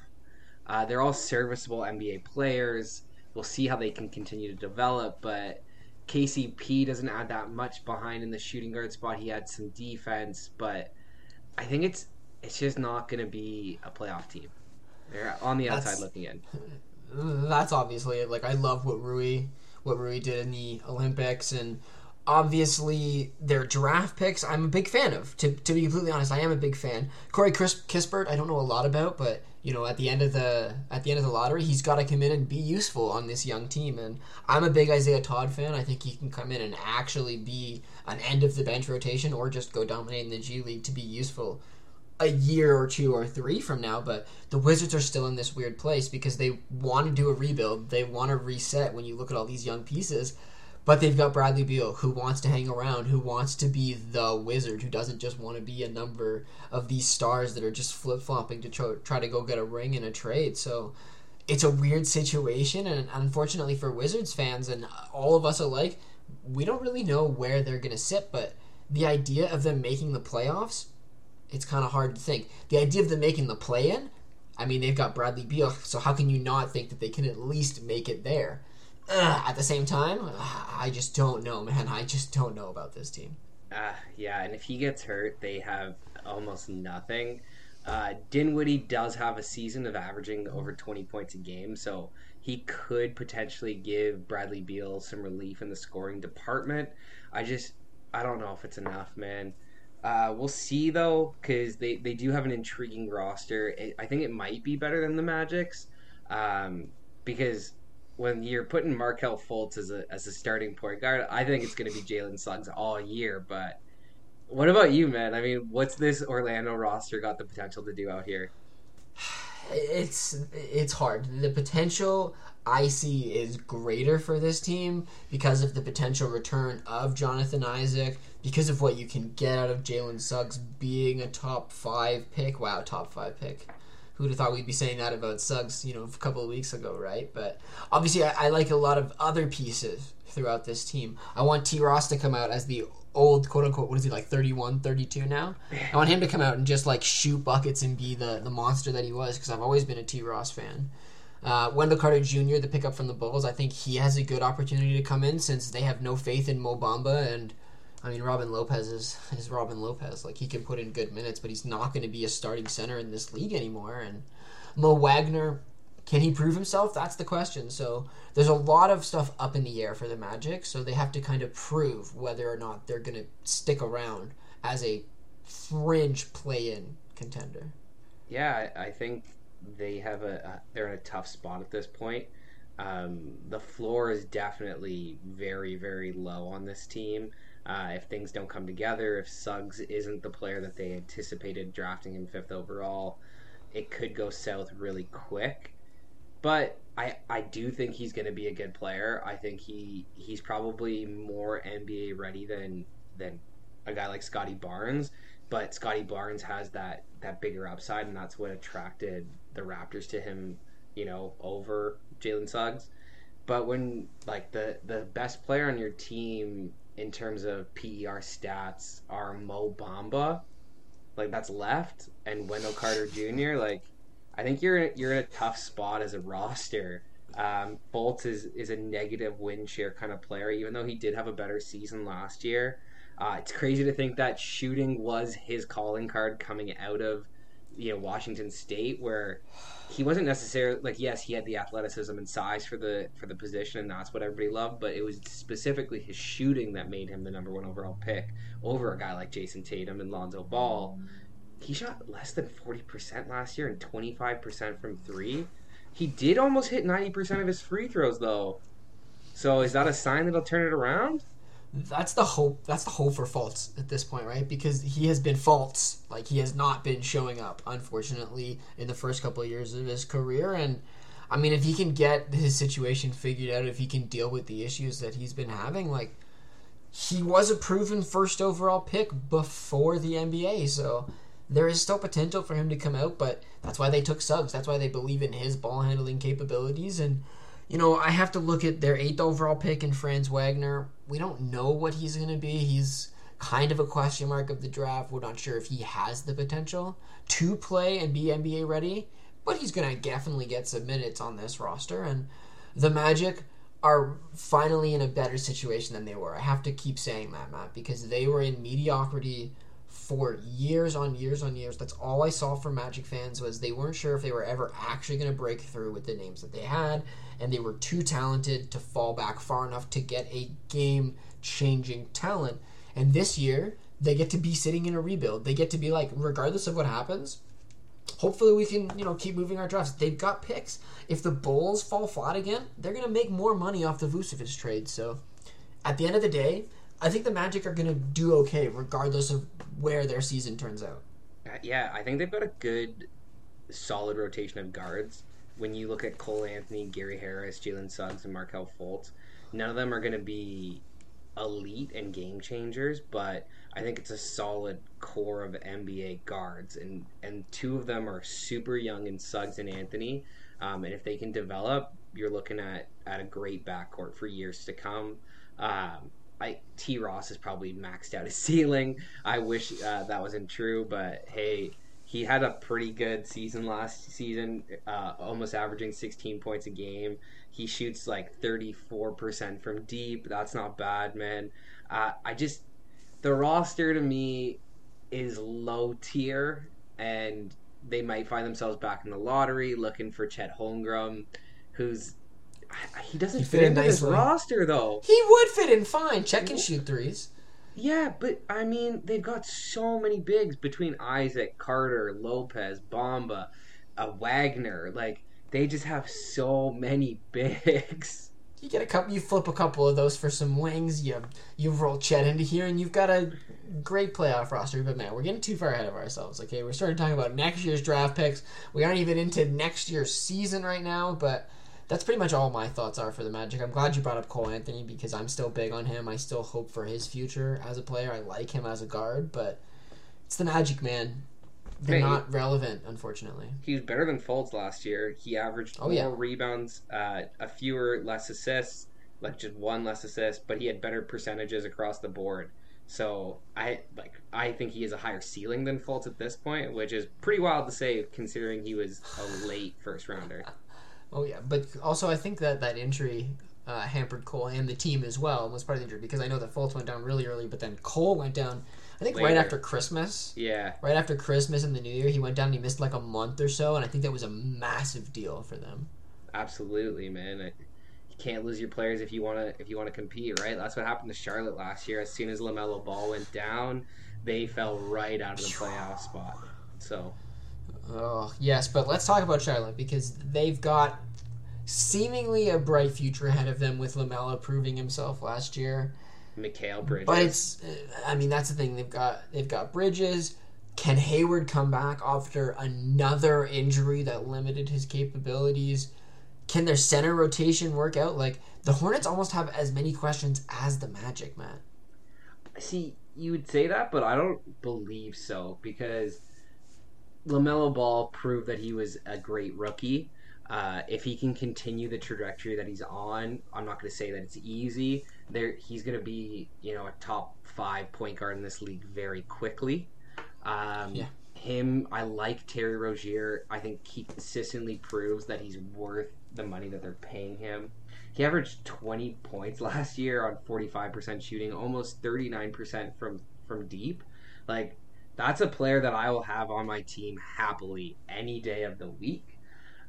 [SPEAKER 1] Uh, they're all serviceable NBA players. We'll see how they can continue to develop, but KCP doesn't add that much behind in the shooting guard spot. He had some defense, but I think it's it's just not going to be a playoff team. They're on the outside that's, looking in.
[SPEAKER 2] That's obviously like I love what Rui what Rui did in the Olympics and obviously their draft picks I'm a big fan of. To, to be completely honest, I am a big fan. Corey Chris- Kispert, I don't know a lot about, but you know, at the end of the at the end of the lottery, he's got to come in and be useful on this young team. And I'm a big Isaiah Todd fan. I think he can come in and actually be an end of the bench rotation, or just go dominate in the G League to be useful a year or two or three from now. But the Wizards are still in this weird place because they want to do a rebuild. They want to reset. When you look at all these young pieces, but they've got Bradley Beal, who wants to hang around, who wants to be the wizard, who doesn't just want to be a number of these stars that are just flip flopping to try, to go get a ring in a trade. So it's a weird situation, and unfortunately for Wizards fans and all of us alike, we don't really know where they're going to sit. But the idea of them making the playoffs, it's kind of hard to think. The idea of them making the play in, I mean, they've got Bradley Beal, so how can you not think that they can at least make it there? Uh, at the same time, I just don't know, man. I just don't know about this team.
[SPEAKER 1] Uh, yeah, and if he gets hurt, they have almost nothing. Uh, Dinwiddie does have a season of averaging over 20 points a game, so he could potentially give Bradley Beal some relief in the scoring department. I just, I don't know if it's enough, man. Uh, we'll see though, because they, they do have an intriguing roster. It, I think it might be better than the Magic's, um, because when you're putting Markelle Fultz as a as a starting point guard, I think it's going to be Jalen Suggs all year. But what about you, man? I mean, what's this Orlando roster got the potential to do out here?
[SPEAKER 2] It's it's hard. The potential I see is greater for this team because of the potential return of Jonathan Isaac, because of what you can get out of Jalen Suggs being a top five pick. Wow, top five pick who'd have thought we'd be saying that about Suggs, you know, a couple of weeks ago, right? But obviously, I, I like a lot of other pieces throughout this team. I want T. Ross to come out as the old quote unquote what is he like 31 32 now i want him to come out and just like shoot buckets and be the the monster that he was because i've always been a t ross fan uh, Wendell Carter Jr., the pickup from the Bulls, I think he has a good opportunity to come in since they have no faith in Mo Bamba and I mean, Robin Lopez is, is Robin Lopez. Like, he can put in good minutes, but he's not going to be a starting center in this league anymore. And Mo Wagner, can he prove himself? That's the question. So there's a lot of stuff up in the air for the Magic. So they have to kind of prove whether or not they're going to stick around as a fringe play-in contender.
[SPEAKER 1] Yeah, I, think they have a, they're in a tough spot at this point. Um, the floor is definitely very very low on this team. Uh, if things don't come together, if Suggs isn't the player that they anticipated drafting him fifth overall, it could go south really quick. But I I do think he's going to be a good player. I think he he's probably more NBA ready than than a guy like Scottie Barnes. But Scottie Barnes has that that bigger upside, and that's what attracted the Raptors to him. You know, over Jalen Suggs. But when like the the best player on your team in terms of PER stats are Mo Bamba, like that's left, and Wendell Carter Jr. Like I think you're you're in a tough spot as a roster. Um, Fultz is is a negative win share kind of player, even though he did have a better season last year. Uh, it's crazy to think that shooting was his calling card coming out of you know Washington State, where he wasn't necessarily like yes, he had the athleticism and size for the for the position, and that's what everybody loved. But it was specifically his shooting that made him the number one overall pick over a guy like Jayson Tatum and Lonzo Ball he shot less than 40% last year and 25% from three. He did almost hit 90% of his free throws, though. So is that a sign that he'll turn it around?
[SPEAKER 2] That's the hope. That's the hope for Fultz at this point, right? Because he has been Fultz. Like he has not been showing up, unfortunately, in the first couple of years of his career. And I mean, if he can get his situation figured out, if he can deal with the issues that he's been having, like he was a proven first overall pick before the NBA. So there is still potential for him to come out, but that's why they took Suggs. That's why they believe in his ball handling capabilities. And, you know, I have to look at their eighth overall pick in Franz Wagner. We don't know what he's going to be. He's kind of a question mark of the draft. We're not sure if he has the potential to play and be NBA ready, but he's going to definitely get some minutes on this roster. And the Magic are finally in a better situation than they were. I have to keep saying that, Matt, because they were in mediocrity for years on years on years. That's all I saw from Magic fans was they weren't sure if they were ever actually going to break through with the names that they had, and they were too talented to fall back far enough to get a game changing talent. And this year, they get to be sitting in a rebuild. They get to be like, regardless of what happens, hopefully we can, you know, keep moving our drafts. They've got picks. If the Bulls fall flat again, they're going to make more money off the Vucevic trade. So, at the end of the day, I think the Magic are going to do okay regardless of where their season turns out.
[SPEAKER 1] Uh, yeah, I think they've got a good, solid rotation of guards. When you look at Cole Anthony, Gary Harris, Jalen Suggs, and Markelle Fultz, none of them are going to be elite and game changers, but I think it's a solid core of NBA guards, and and two of them are super young in Suggs and Anthony, um, and if they can develop, you're looking at at a great backcourt for years to come. Um, I T Ross is probably maxed out his ceiling. I wish uh, that wasn't true, but hey, he had a pretty good season last season, uh, almost averaging 16 points a game. He shoots like 34% from deep. That's not bad, man. Uh, I just the roster to me is low tier, and they might find themselves back in the lottery looking for Chet Holmgren, who's he doesn't he fit, fit into this roster though.
[SPEAKER 2] He would fit in fine. Check and shoot threes.
[SPEAKER 1] Yeah, but I mean, they've got so many bigs between Isaac, Carter, Lopez, Bamba, uh, Wagner. Like they just have so many bigs.
[SPEAKER 2] You get a couple, you flip a couple of those for some wings. You you roll Chet into here, and you've got a great playoff roster. But man, we're getting too far ahead of ourselves. Okay, we're starting talking about next year's draft picks. We aren't even into next year's season right now, but that's pretty much all my thoughts are for the Magic. I'm glad you brought up Cole Anthony because I'm still big on him. I still hope for his future as a player. I like him as a guard, but it's the Magic, man. They're not relevant, unfortunately.
[SPEAKER 1] He was better than Fultz last year. He averaged oh, more yeah. rebounds, uh, a fewer less assists, like just one less assist, but he had better percentages across the board. So I like I think he has a higher ceiling than Fultz at this point, which is pretty wild to say considering he was a late first rounder.
[SPEAKER 2] Oh yeah, but also I think that that injury uh, hampered Cole and the team as well was part of the injury because I know that Fultz went down really early, but then Cole went down. I think Later. right after Christmas.
[SPEAKER 1] Yeah.
[SPEAKER 2] Right after Christmas and the New Year, he went down. and He missed like a month or so, and I think that was a massive deal for them.
[SPEAKER 1] Absolutely, man. You can't lose your players if you want to if you want to compete, right? That's what happened to Charlotte last year. As soon as Lamelo Ball went down, they fell right out of the playoff spot. So,
[SPEAKER 2] oh yes, but let's talk about Charlotte because they've got seemingly a bright future ahead of them with Lamelo proving himself last year.
[SPEAKER 1] Mikal Bridges,
[SPEAKER 2] but it's uh, I mean that's the thing they've got they've got Bridges. Can Hayward come back after another injury that limited his capabilities? Can their center rotation work out? Like the Hornets almost have as many questions as the Magic, man.
[SPEAKER 1] See, you would say that, but I don't believe so because LaMelo Ball proved that he was a great rookie. Uh, if he can continue the trajectory that he's on, I'm not going to say that it's easy. There, he's going to be, you know, a top five point guard in this league very quickly. Um, yeah. Him, I like Terry Rozier. I think he consistently proves that he's worth the money that they're paying him. He averaged 20 points last year on 45% shooting, almost 39% from from deep. Like that's a player that I will have on my team happily any day of the week.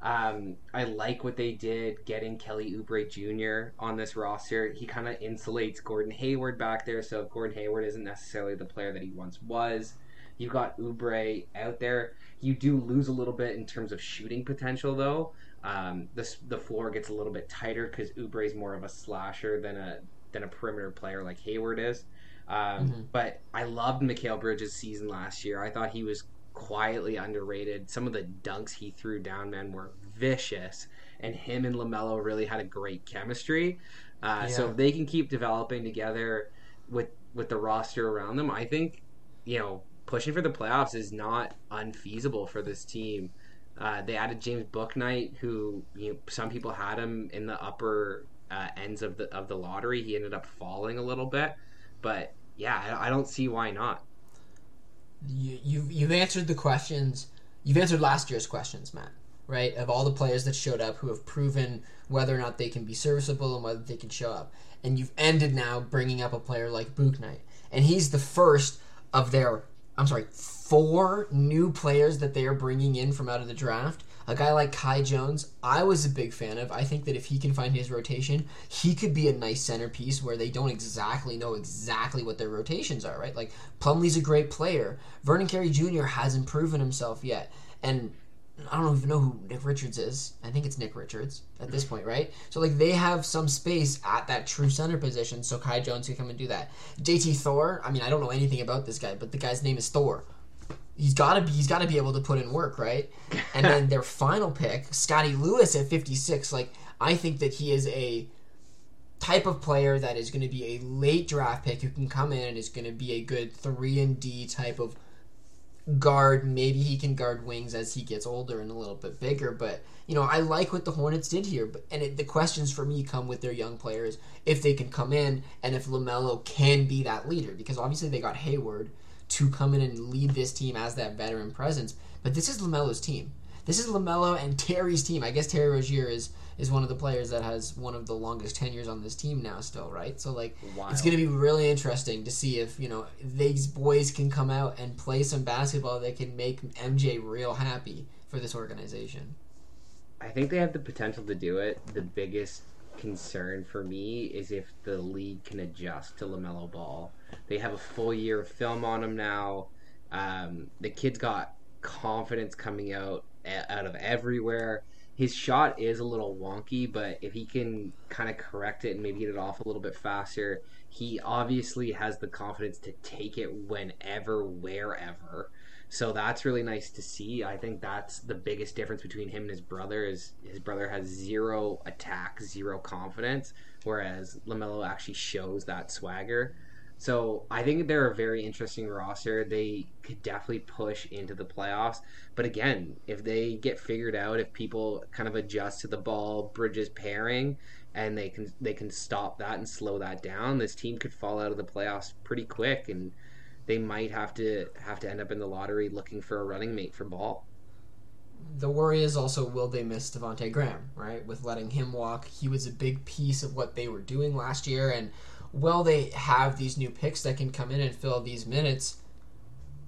[SPEAKER 1] Um, I like what they did getting Kelly Oubre Jr. on this roster. He kind of insulates Gordon Hayward back there, so Gordon Hayward isn't necessarily the player that he once was. You've got Oubre out there. You do lose a little bit in terms of shooting potential, though. Um, the the floor gets a little bit tighter because Oubre is more of a slasher than a than a perimeter player like Hayward is. Um, mm-hmm. But I loved Mikal Bridges' season last year. I thought he was quietly underrated. Some of the dunks he threw down, man, were vicious. And him and LaMelo really had a great chemistry. Uh, yeah. So if they can keep developing together with with the roster around them, I think you know pushing for the playoffs is not unfeasible for this team. Uh, they added James Bouknight, who you know, some people had him in the upper uh, ends of the of the lottery. He ended up falling a little bit, but yeah, I, I don't see why not.
[SPEAKER 2] You, you've you've answered the questions. You've answered last year's questions, Matt. Right of all the players that showed up who have proven whether or not they can be serviceable and whether they can show up, and you've ended now bringing up a player like Bouknight, and he's the first of their I'm sorry, four new players that they are bringing in from out of the draft. A guy like Kai Jones, I was a big fan of. I think that if he can find his rotation, he could be a nice centerpiece where they don't exactly know exactly what their rotations are, right? Like Plumlee's a great player. Vernon Carey Jr. hasn't proven himself yet. And I don't even know who Nick Richards is. I think it's Nick Richards at this point, right? So like they have some space at that true center position, so Kai Jones can come and do that. JT Thor, I mean, I don't know anything about this guy, but the guy's name is Thor. He's gotta be he's gotta be able to put in work, right? And then their final pick, Scottie Lewis at fifty six, like I think that he is a type of player that is going to be a late draft pick who can come in and is going to be a good 3 and D type of guard. Maybe he can guard wings as he gets older and a little bit bigger. But you know, I like what the Hornets did here. But and it, the questions for me come with their young players if they can come in and if Lamelo can be that leader because obviously they got Hayward to come in and lead this team as that veteran presence. But this is Lamelo's team. This is Lamelo and Terry's team. I guess Terry Rozier is is one of the players that has one of the longest tenures on this team now still right so like Wild. it's going to be really interesting to see if you know these boys can come out and play some basketball that can make mj real happy for this organization
[SPEAKER 1] i think they have the potential to do it the biggest concern for me is if the league can adjust to lamelo ball they have a full year of film on him now um, the kid's got confidence coming out out of everywhere his shot is a little wonky, but if he can kind of correct it and maybe get it off a little bit faster, he obviously has the confidence to take it whenever, wherever. So that's really nice to see. I think that's the biggest difference between him and his brother is his brother has zero attack, zero confidence, whereas Lamelo actually shows that swagger. So I think they're a very interesting roster. They could definitely push into the playoffs. But again, if they get figured out, if people kind of adjust to the ball Bridges pairing, and they can they can stop that and slow that down, this team could fall out of the playoffs pretty quick, and they might have to have to end up in the lottery looking for a running mate for Ball.
[SPEAKER 2] The worry is also will they miss Devonte Graham, right? With letting him walk, he was a big piece of what they were doing last year, and well, they have these new picks that can come in and fill these minutes,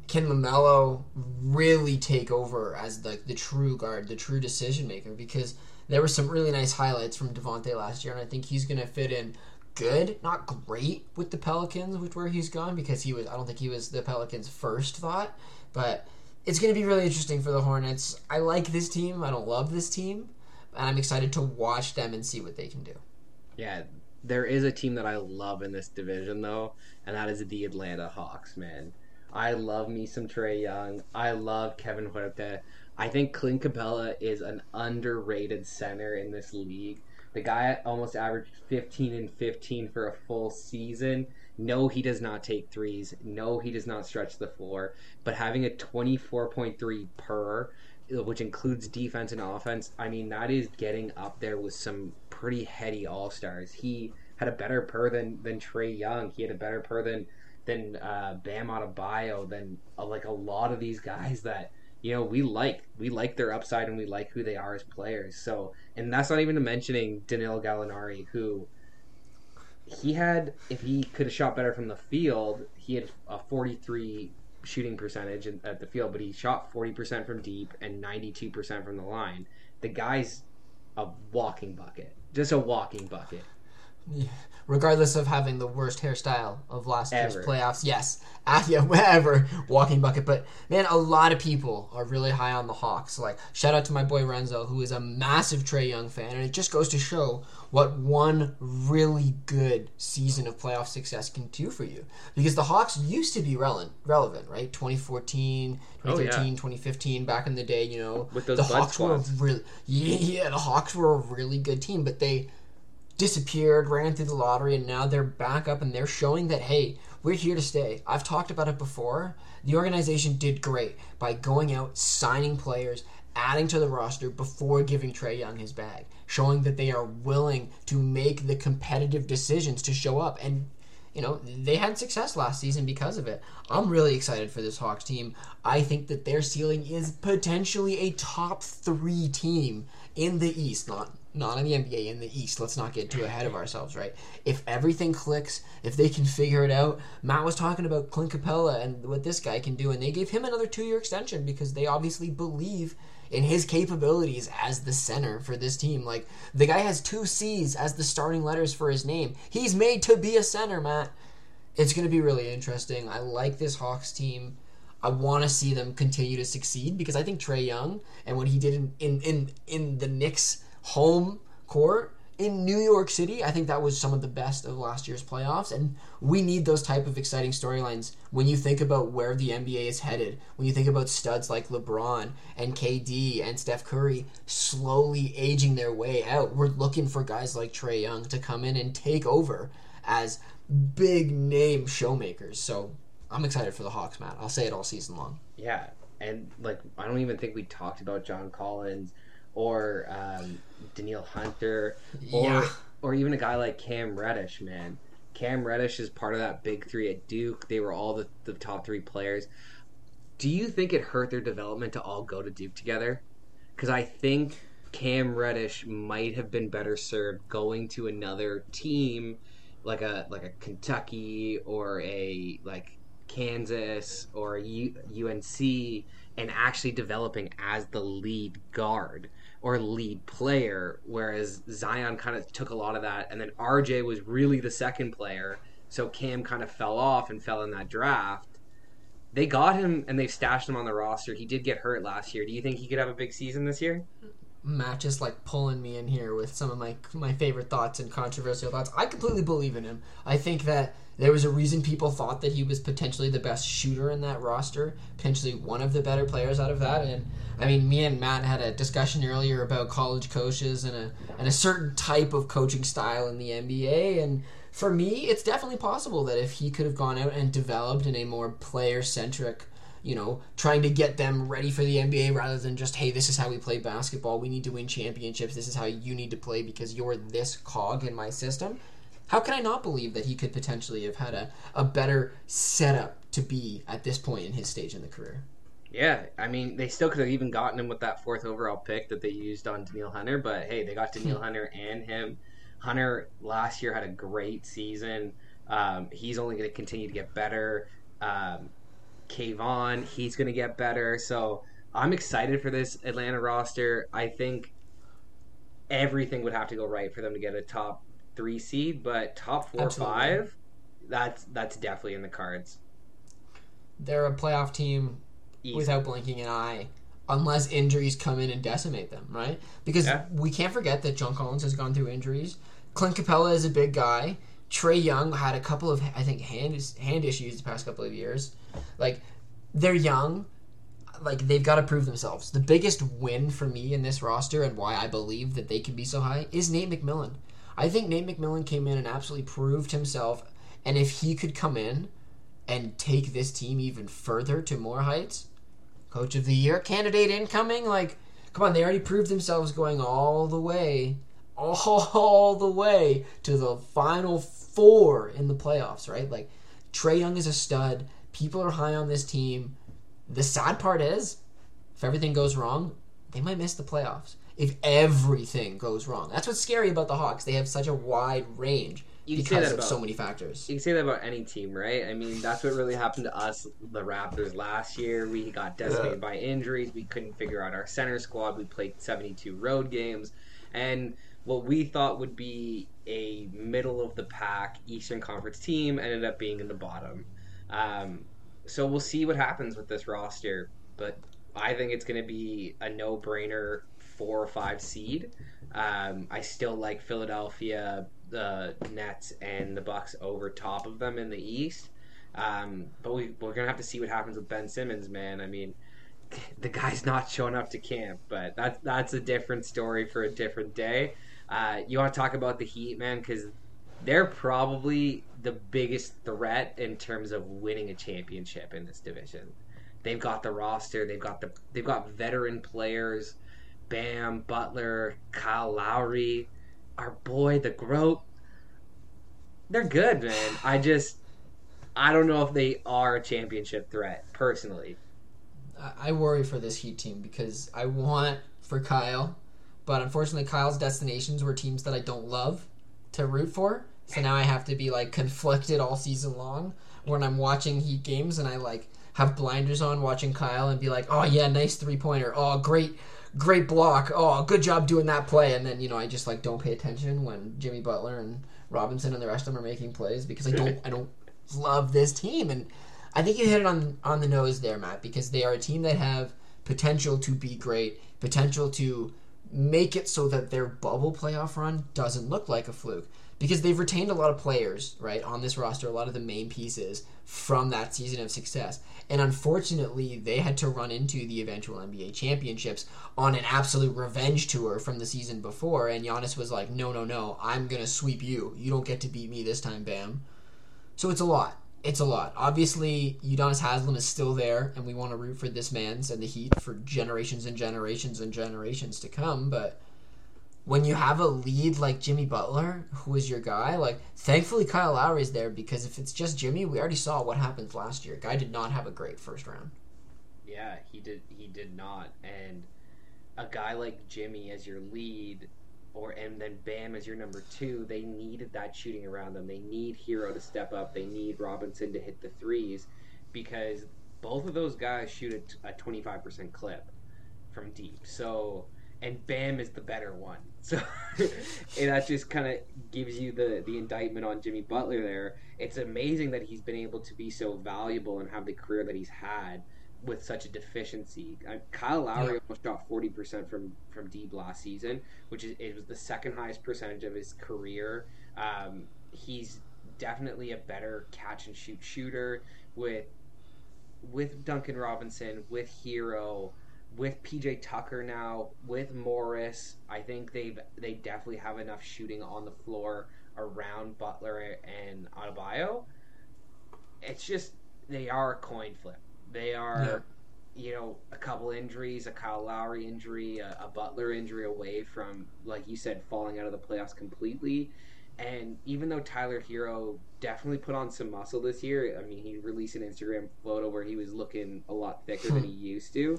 [SPEAKER 2] can Lamelo really take over as the the true guard, the true decision maker? Because there were some really nice highlights from Devonte last year, and I think he's going to fit in good, not great with the Pelicans, with where he's gone because he was. I don't think he was the Pelicans' first thought, but it's going to be really interesting for the Hornets. I like this team. I don't love this team, and I'm excited to watch them and see what they can do.
[SPEAKER 1] Yeah, there is a team that I love in this division though, and that is the Atlanta Hawks. Man, I love me some Trae Young. I love Kevin Huerter. I think Clint Capela is an underrated center in this league. The guy almost averaged 15 and 15 for a full season. No, he does not take threes. No, he does not stretch the floor. But having a 24.3 per, which includes defense and offense, I mean, that is getting up there with some pretty heady all stars. He had a better per than, than Trae Young. He had a better per than than uh, Bam Adebayo, than uh, like a lot of these guys that you know we like. We like their upside and we like who they are as players. So, and that's not even mentioning Danilo Gallinari, who he had if he could have shot better from the field, he had a 43 shooting percentage at the field, but he shot 40% from deep and 92% from the line. The guy's a walking bucket, just a walking bucket.
[SPEAKER 2] Regardless of having the worst hairstyle of last
[SPEAKER 1] Ever.
[SPEAKER 2] year's playoffs, yes, ah, yeah, whatever, walking bucket. But man, a lot of people are really high on the Hawks. Like, shout out to my boy Renzo, who is a massive Trae Young fan, and it just goes to show what one really good season of playoff success can do for you. Because the Hawks used to be relevant, relevant, right? 2014,
[SPEAKER 1] Oh, yeah.
[SPEAKER 2] 2013, 2015, back in the day, you know,
[SPEAKER 1] With those
[SPEAKER 2] the Hawks were really, yeah, yeah, the Hawks were a really good team, but they disappeared, ran through the lottery, and now they're back up and they're showing that, hey, we're here to stay. I've talked about it before. The organization did great by going out, signing players, adding to the roster before giving Trae Young his bag, showing that they are willing to make the competitive decisions to show up. And, you know, they had success last season because of it. I'm really excited for this Hawks team. I think that their ceiling is potentially a top three team in the East, not not in the NBA in the East. Let's not get too ahead of ourselves, right? If everything clicks, if they can figure it out, Matt was talking about Clint Capela and what this guy can do, and they gave him another two-year extension because they obviously believe in his capabilities as the center for this team. Like the guy has two C's as the starting letters for his name. He's made to be a center, Matt. It's going to be really interesting. I like this Hawks team. I want to see them continue to succeed because I think Trae Young and what he did in in in, in the Knicks home court in New York City, I think that was some of the best of last year's playoffs and we need those type of exciting storylines when you think about where the NBA is headed. When you think about studs like LeBron and KD and Steph Curry slowly aging their way out. We're looking for guys like Trae Young to come in and take over as big name showmakers. So I'm excited for the Hawks, Matt. I'll say it all season long.
[SPEAKER 1] Yeah, and like I don't even think we talked about John Collins or um, De'Andre Hunter or
[SPEAKER 2] Yeah.
[SPEAKER 1] or even a guy like Cam Reddish. Man, Cam Reddish is part of that big three at Duke. They were all the, the top three players. Do you think it hurt their development to all go to Duke together? Because I think Cam Reddish might have been better served going to another team like a like a Kentucky or a like Kansas or U- UNC and actually developing as the lead guard or lead player whereas Zion kind of took a lot of that and then RJ was really the second player so Cam kind of fell off and fell in that draft. They got him and they've stashed him on the roster. He did get hurt last year. Do you think he could have a big season this year
[SPEAKER 2] Matt just like pulling me in here with some of my my favorite thoughts and controversial thoughts. I completely believe in him. I think that there was a reason people thought that he was potentially the best shooter in that roster, potentially one of the better players out of that. And I mean, me and Matt had a discussion earlier about college coaches and a and a certain type of coaching style in the NBA. And for me, it's definitely possible that if he could have gone out and developed in a more player centric you know, trying to get them ready for the NBA rather than just, hey, this is how we play basketball. We need to win championships. This is how you need to play because you're this cog in my system. How can I not believe that he could potentially have had a, a better setup to be at this point in his stage in the career?
[SPEAKER 1] Yeah, I mean, they still could have even gotten him with that fourth overall pick that they used on De'Andre Hunter, but hey, they got De'Andre Hunter and him. Hunter last year had a great season. Um, he's only going to continue to get better. Um, Kayvon, he's going to get better. So I'm excited for this Atlanta roster. I think everything would have to go right for them to get a top three seed, but top four
[SPEAKER 2] Absolutely.
[SPEAKER 1] five, that's that's definitely in the cards.
[SPEAKER 2] They're a playoff team
[SPEAKER 1] Easy.
[SPEAKER 2] without blinking an eye, unless injuries come in and decimate them, right? Because
[SPEAKER 1] Yeah.
[SPEAKER 2] we can't forget that John Collins has gone through injuries. Clint Capela is a big guy. Trae Young had a couple of, I think, hand hand issues the past couple of years. Like, they're young. Like, they've got to prove themselves. The biggest win for me in this roster and why I believe that they can be so high is Nate McMillan. I think Nate McMillan came in and absolutely proved himself. And if he could come in and take this team even further to more heights, coach of the year candidate incoming, like, come on, they already proved themselves going all the way, all the way to the final four in the playoffs, right? Like, Trae Young is a stud. People are high on this team. The sad part is, if everything goes wrong, they might miss the playoffs. If everything goes wrong, that's what's scary about the Hawks. They have such a wide range
[SPEAKER 1] You can say
[SPEAKER 2] because
[SPEAKER 1] that
[SPEAKER 2] of
[SPEAKER 1] about-
[SPEAKER 2] so many factors.
[SPEAKER 1] You can say that about any team, right? I mean, that's what really happened to us, the Raptors, last year. We got decimated by injuries. We couldn't figure out our center squad. We played 72 road games. And what we thought would be a middle of the pack Eastern Conference team ended up being in the bottom. Um, so we'll see what happens with this roster. But I think it's going to be a no brainer four or five seed. Um, I still like Philadelphia, the Nets, and the Bucks over top of them in the East. Um, but we, we're gonna have to see what happens with Ben Simmons, man. I mean, the guy's not showing up to camp, but that's that's a different story for a different day. Uh, you want to talk about the Heat, man, because they're probably the biggest threat in terms of winning a championship in this division. They've got the roster. They've got the they've got veteran players. Bam, Butler, Kyle Lowry, our boy the Groat. They're good, man. I just I don't know if they are a championship threat personally.
[SPEAKER 2] I worry for this Heat team because I want for Kyle, but unfortunately, Kyle's destinations were teams that I don't love to root for. So now I have to be like conflicted all season long when I'm watching Heat games and I like have blinders on watching Kyle and be like, oh yeah, nice three pointer. Oh great, great block. Oh good job doing that play. And then you know I just like don't pay attention when Jimmy Butler and Robinson and the rest of them are making plays because I don't I don't love this team and I think you hit it on on the nose there, Matt, because they are a team that have potential to be great, potential to make it so that their bubble playoff run doesn't look like a fluke. Because they've retained a lot of players, right, on this roster, a lot of the main pieces from that season of success. And unfortunately, they had to run into the eventual NBA championships on an absolute revenge tour from the season before. And Giannis was like, no, no, no, I'm going to sweep you. You don't get to beat me this time, Bam. So it's a lot. It's a lot. Obviously, Udonis Haslem is still there, and we want to root for this man's and the Heat for generations and generations and generations to come. But when you have a lead like Jimmy Butler, who is your guy, like thankfully Kyle Lowry is there because if it's just Jimmy, we already saw what happened last year. Guy did not have a great first round.
[SPEAKER 1] Yeah, he did. He did not. And a guy like Jimmy as your lead, or and then Bam as your number two, they needed that shooting around them. They need Herro to step up. They need Robinson to hit the threes because both of those guys shoot a five percent clip from deep. So and Bam is the better one. So that just kind of gives you the the indictment on Jimmy Butler there. It's amazing that he's been able to be so valuable and have the career that he's had with such a deficiency. Kyle Lowry
[SPEAKER 2] Yeah.
[SPEAKER 1] almost shot forty percent from from deep last season, which is it was the second highest percentage of his career. Um, he's definitely a better catch and shoot shooter with with Duncan Robinson, with Herro, with PJ Tucker now, with Morris. I think they've they definitely have enough shooting on the floor around Butler and Adebayo. It's just they are a coin flip. They are, you know, a couple injuries, a Kyle Lowry injury, a, a Butler injury away from, like you said, falling out of the playoffs completely. And even though Tyler Herro definitely put on some muscle this year, I mean, he released an Instagram photo where he was looking a lot thicker than he hmm. used to.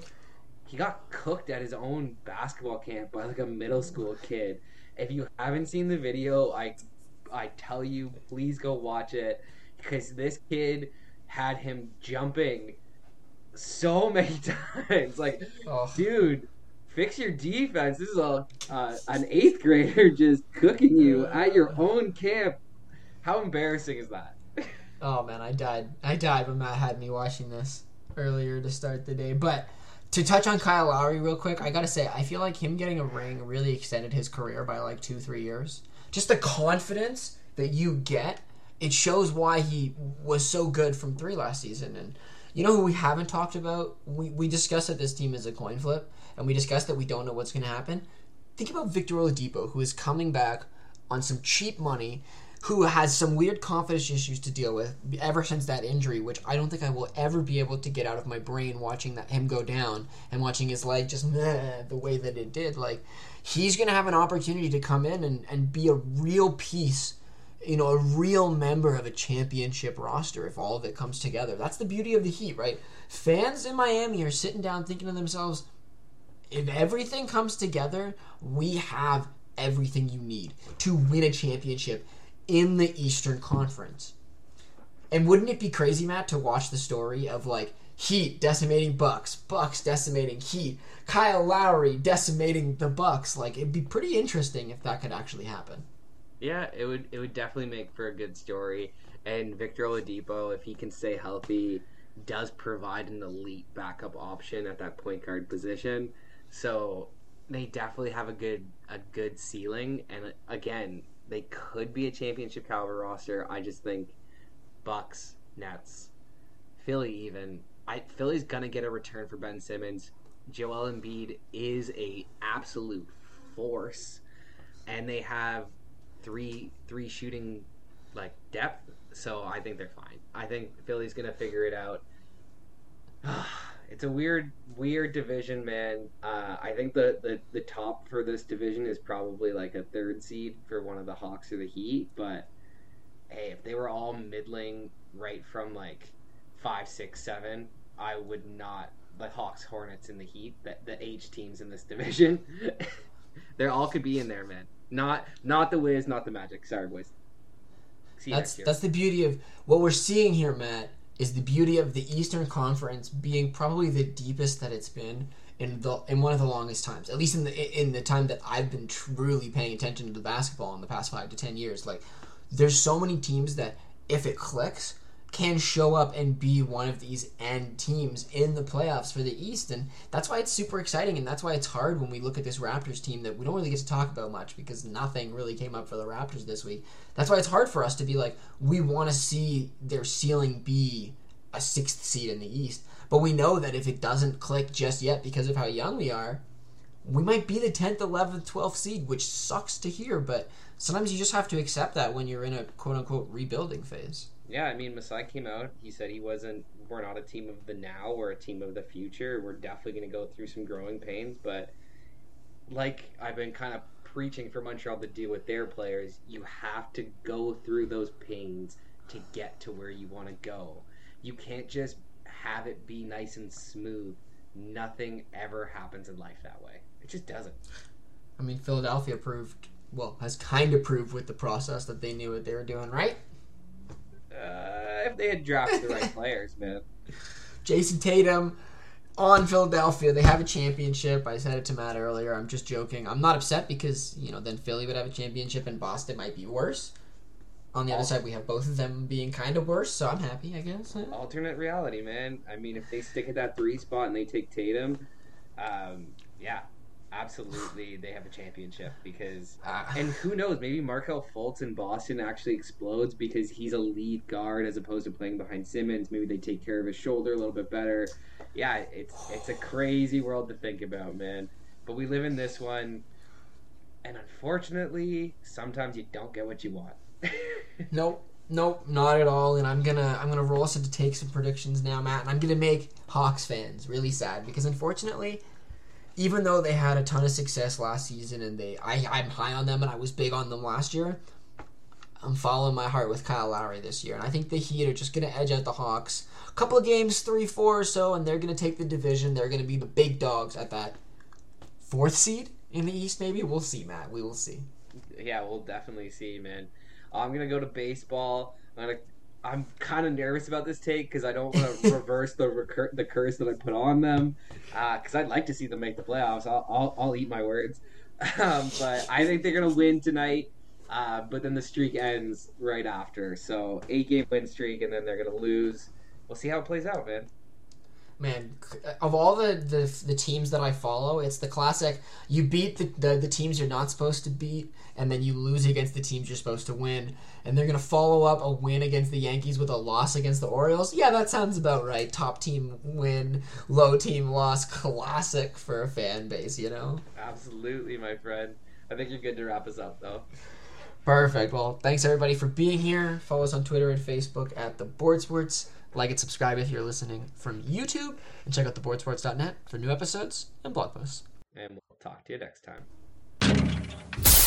[SPEAKER 1] He got cooked at his own basketball camp by like a middle school kid. If you haven't seen the video, I I tell you, please go watch it because this kid had him jumping so many times. Like,
[SPEAKER 2] Oh.
[SPEAKER 1] dude, fix your defense. This is a uh, an eighth grader just cooking you at your own camp. How embarrassing is that?
[SPEAKER 2] Oh man, I died. I died when Matt had me watching this earlier to start the day. But to touch on Kyle Lowry real quick, I gotta say, I feel like him getting a ring really extended his career by like two, three years. Just the confidence that you get, it shows why he was so good from three last season. And you know who we haven't talked about? We we discussed that this team is a coin flip, and we discussed that we don't know what's gonna happen. Think about Victor Oladipo, who is coming back on some cheap money who has some weird confidence issues to deal with ever since that injury, which I don't think I will ever be able to get out of my brain watching that him go down and watching his leg just meh, the way that it did. Like he's gonna have an opportunity to come in and, and be a real piece, you know, a real member of a championship roster if all of it comes together. That's the beauty of the Heat, right? Fans in Miami are sitting down thinking to themselves, if everything comes together, we have everything you need to win a championship in the Eastern Conference. And wouldn't it be crazy, Matt, to watch the story of like Heat decimating Bucks, Bucks decimating Heat, Kyle Lowry decimating the Bucks? Like it'd be pretty interesting if that could actually happen.
[SPEAKER 1] Yeah, it would it would definitely make for a good story. And Victor Oladipo, if he can stay healthy, does provide an elite backup option at that point guard position. So they definitely have a good a good ceiling. And again, they could be a championship caliber roster. I just think Bucks, Nets, Philly even. I Philly's gonna get a return for Ben Simmons. Joel Embiid is a absolute force, and they have three three shooting like depth. So I think they're fine. I think Philly's gonna figure it out. it's a weird weird division, man. Uh, I think the, the the top for this division is probably like a third seed for one of the Hawks or the Heat. But hey, if they were all middling right from like five, six, seven, I would not the Hawks, Hornets, and the Heat, the, the H teams in this division. they all could be in there, man. Not not the Wiz, not the Magic. Sorry, boys. See
[SPEAKER 2] That's that's the beauty of what we're seeing here, Matt. Is the beauty of the Eastern Conference being probably the deepest that it's been in the in one of the longest times, at least in the in the time that I've been truly paying attention to the basketball in the past five to ten years. Like, there's so many teams that if it clicks, can show up and be one of these end teams in the playoffs for the East, and that's why it's super exciting, and that's why it's hard when we look at this Raptors team that we don't really get to talk about much because nothing really came up for the Raptors this week. That's why it's hard for us to be like, we want to see their ceiling be a sixth seed in the East, but we know that if it doesn't click just yet because of how young we are, we might be the 10th, 11th, 12th seed, which sucks to hear, but sometimes you just have to accept that when you're in a quote unquote rebuilding phase.
[SPEAKER 1] Yeah, I mean, Masai came out. He said he wasn't. We're not a team of the now. We're a team of the future. We're definitely going to go through some growing pains, but like I've been kind of preaching for Montreal to deal with their players, you have to go through those pains to get to where you want to go. You can't just have it be nice and smooth. Nothing ever happens in life that way. It just doesn't.
[SPEAKER 2] I mean, Philadelphia proved, well, has kind of proved with the process that they knew what they were doing, right?
[SPEAKER 1] Uh, if they had drafted the right players, man.
[SPEAKER 2] Jayson Tatum on Philadelphia. They have a championship. I said it to Matt earlier. I'm just joking. I'm not upset because, you know, then Philly would have a championship and Boston might be worse. On the other side, we have both of them being kind of worse, so I'm happy, I guess.
[SPEAKER 1] alternate reality, man. I mean, if they stick at that three spot and they take Tatum, um, yeah, absolutely, they have a championship because.
[SPEAKER 2] Uh,
[SPEAKER 1] And who knows? Maybe Markelle Fultz in Boston actually explodes because he's a lead guard as opposed to playing behind Simmons. Maybe they take care of his shoulder a little bit better. Yeah, it's it's a crazy world to think about, man. But we live in this one, and unfortunately, sometimes you don't get what you want.
[SPEAKER 2] Nope, nope, not at all. And I'm gonna I'm gonna roll us into take some predictions now, Matt. And I'm gonna make Hawks fans really sad because unfortunately, even though they had a ton of success last season and they I, I'm high on them and I was big on them last year, I'm following my heart with Kyle Lowry this year. And I think the Heat are just gonna edge out the Hawks. A couple of games, three, four or so, and they're gonna take the division. They're gonna be the big dogs at that fourth seed in the East, maybe. We'll see, Matt. We will see.
[SPEAKER 1] yeah, we'll definitely see, man. I'm gonna go to baseball. I'm gonna I'm kind of nervous about this take because I don't want to reverse the recur- the curse that I put on them. Because uh, I'd like to see them make the playoffs. I'll I'll, I'll eat my words. Um, but I think they're gonna win tonight. Uh, but then the streak ends right after. So eight game win streak, and then they're gonna lose. We'll see how it plays out, man
[SPEAKER 2] man of all the, the the teams that i follow it's the classic you beat the, the, the teams you're not supposed to beat and then you lose against the teams you're supposed to win. And they're going to follow up a win against the yankees with a loss against the orioles. Yeah that sounds about right. Top team win low team loss classic for a fan base you know?
[SPEAKER 1] Absolutely my friend. I think you're good to wrap us up though.
[SPEAKER 2] Perfect. Well thanks everybody for being here. Follow us on twitter and facebook at the board sports like and subscribe if you're listening from YouTube, and check out theboardsports.net for new episodes and blog posts.
[SPEAKER 1] And we'll talk to you next time.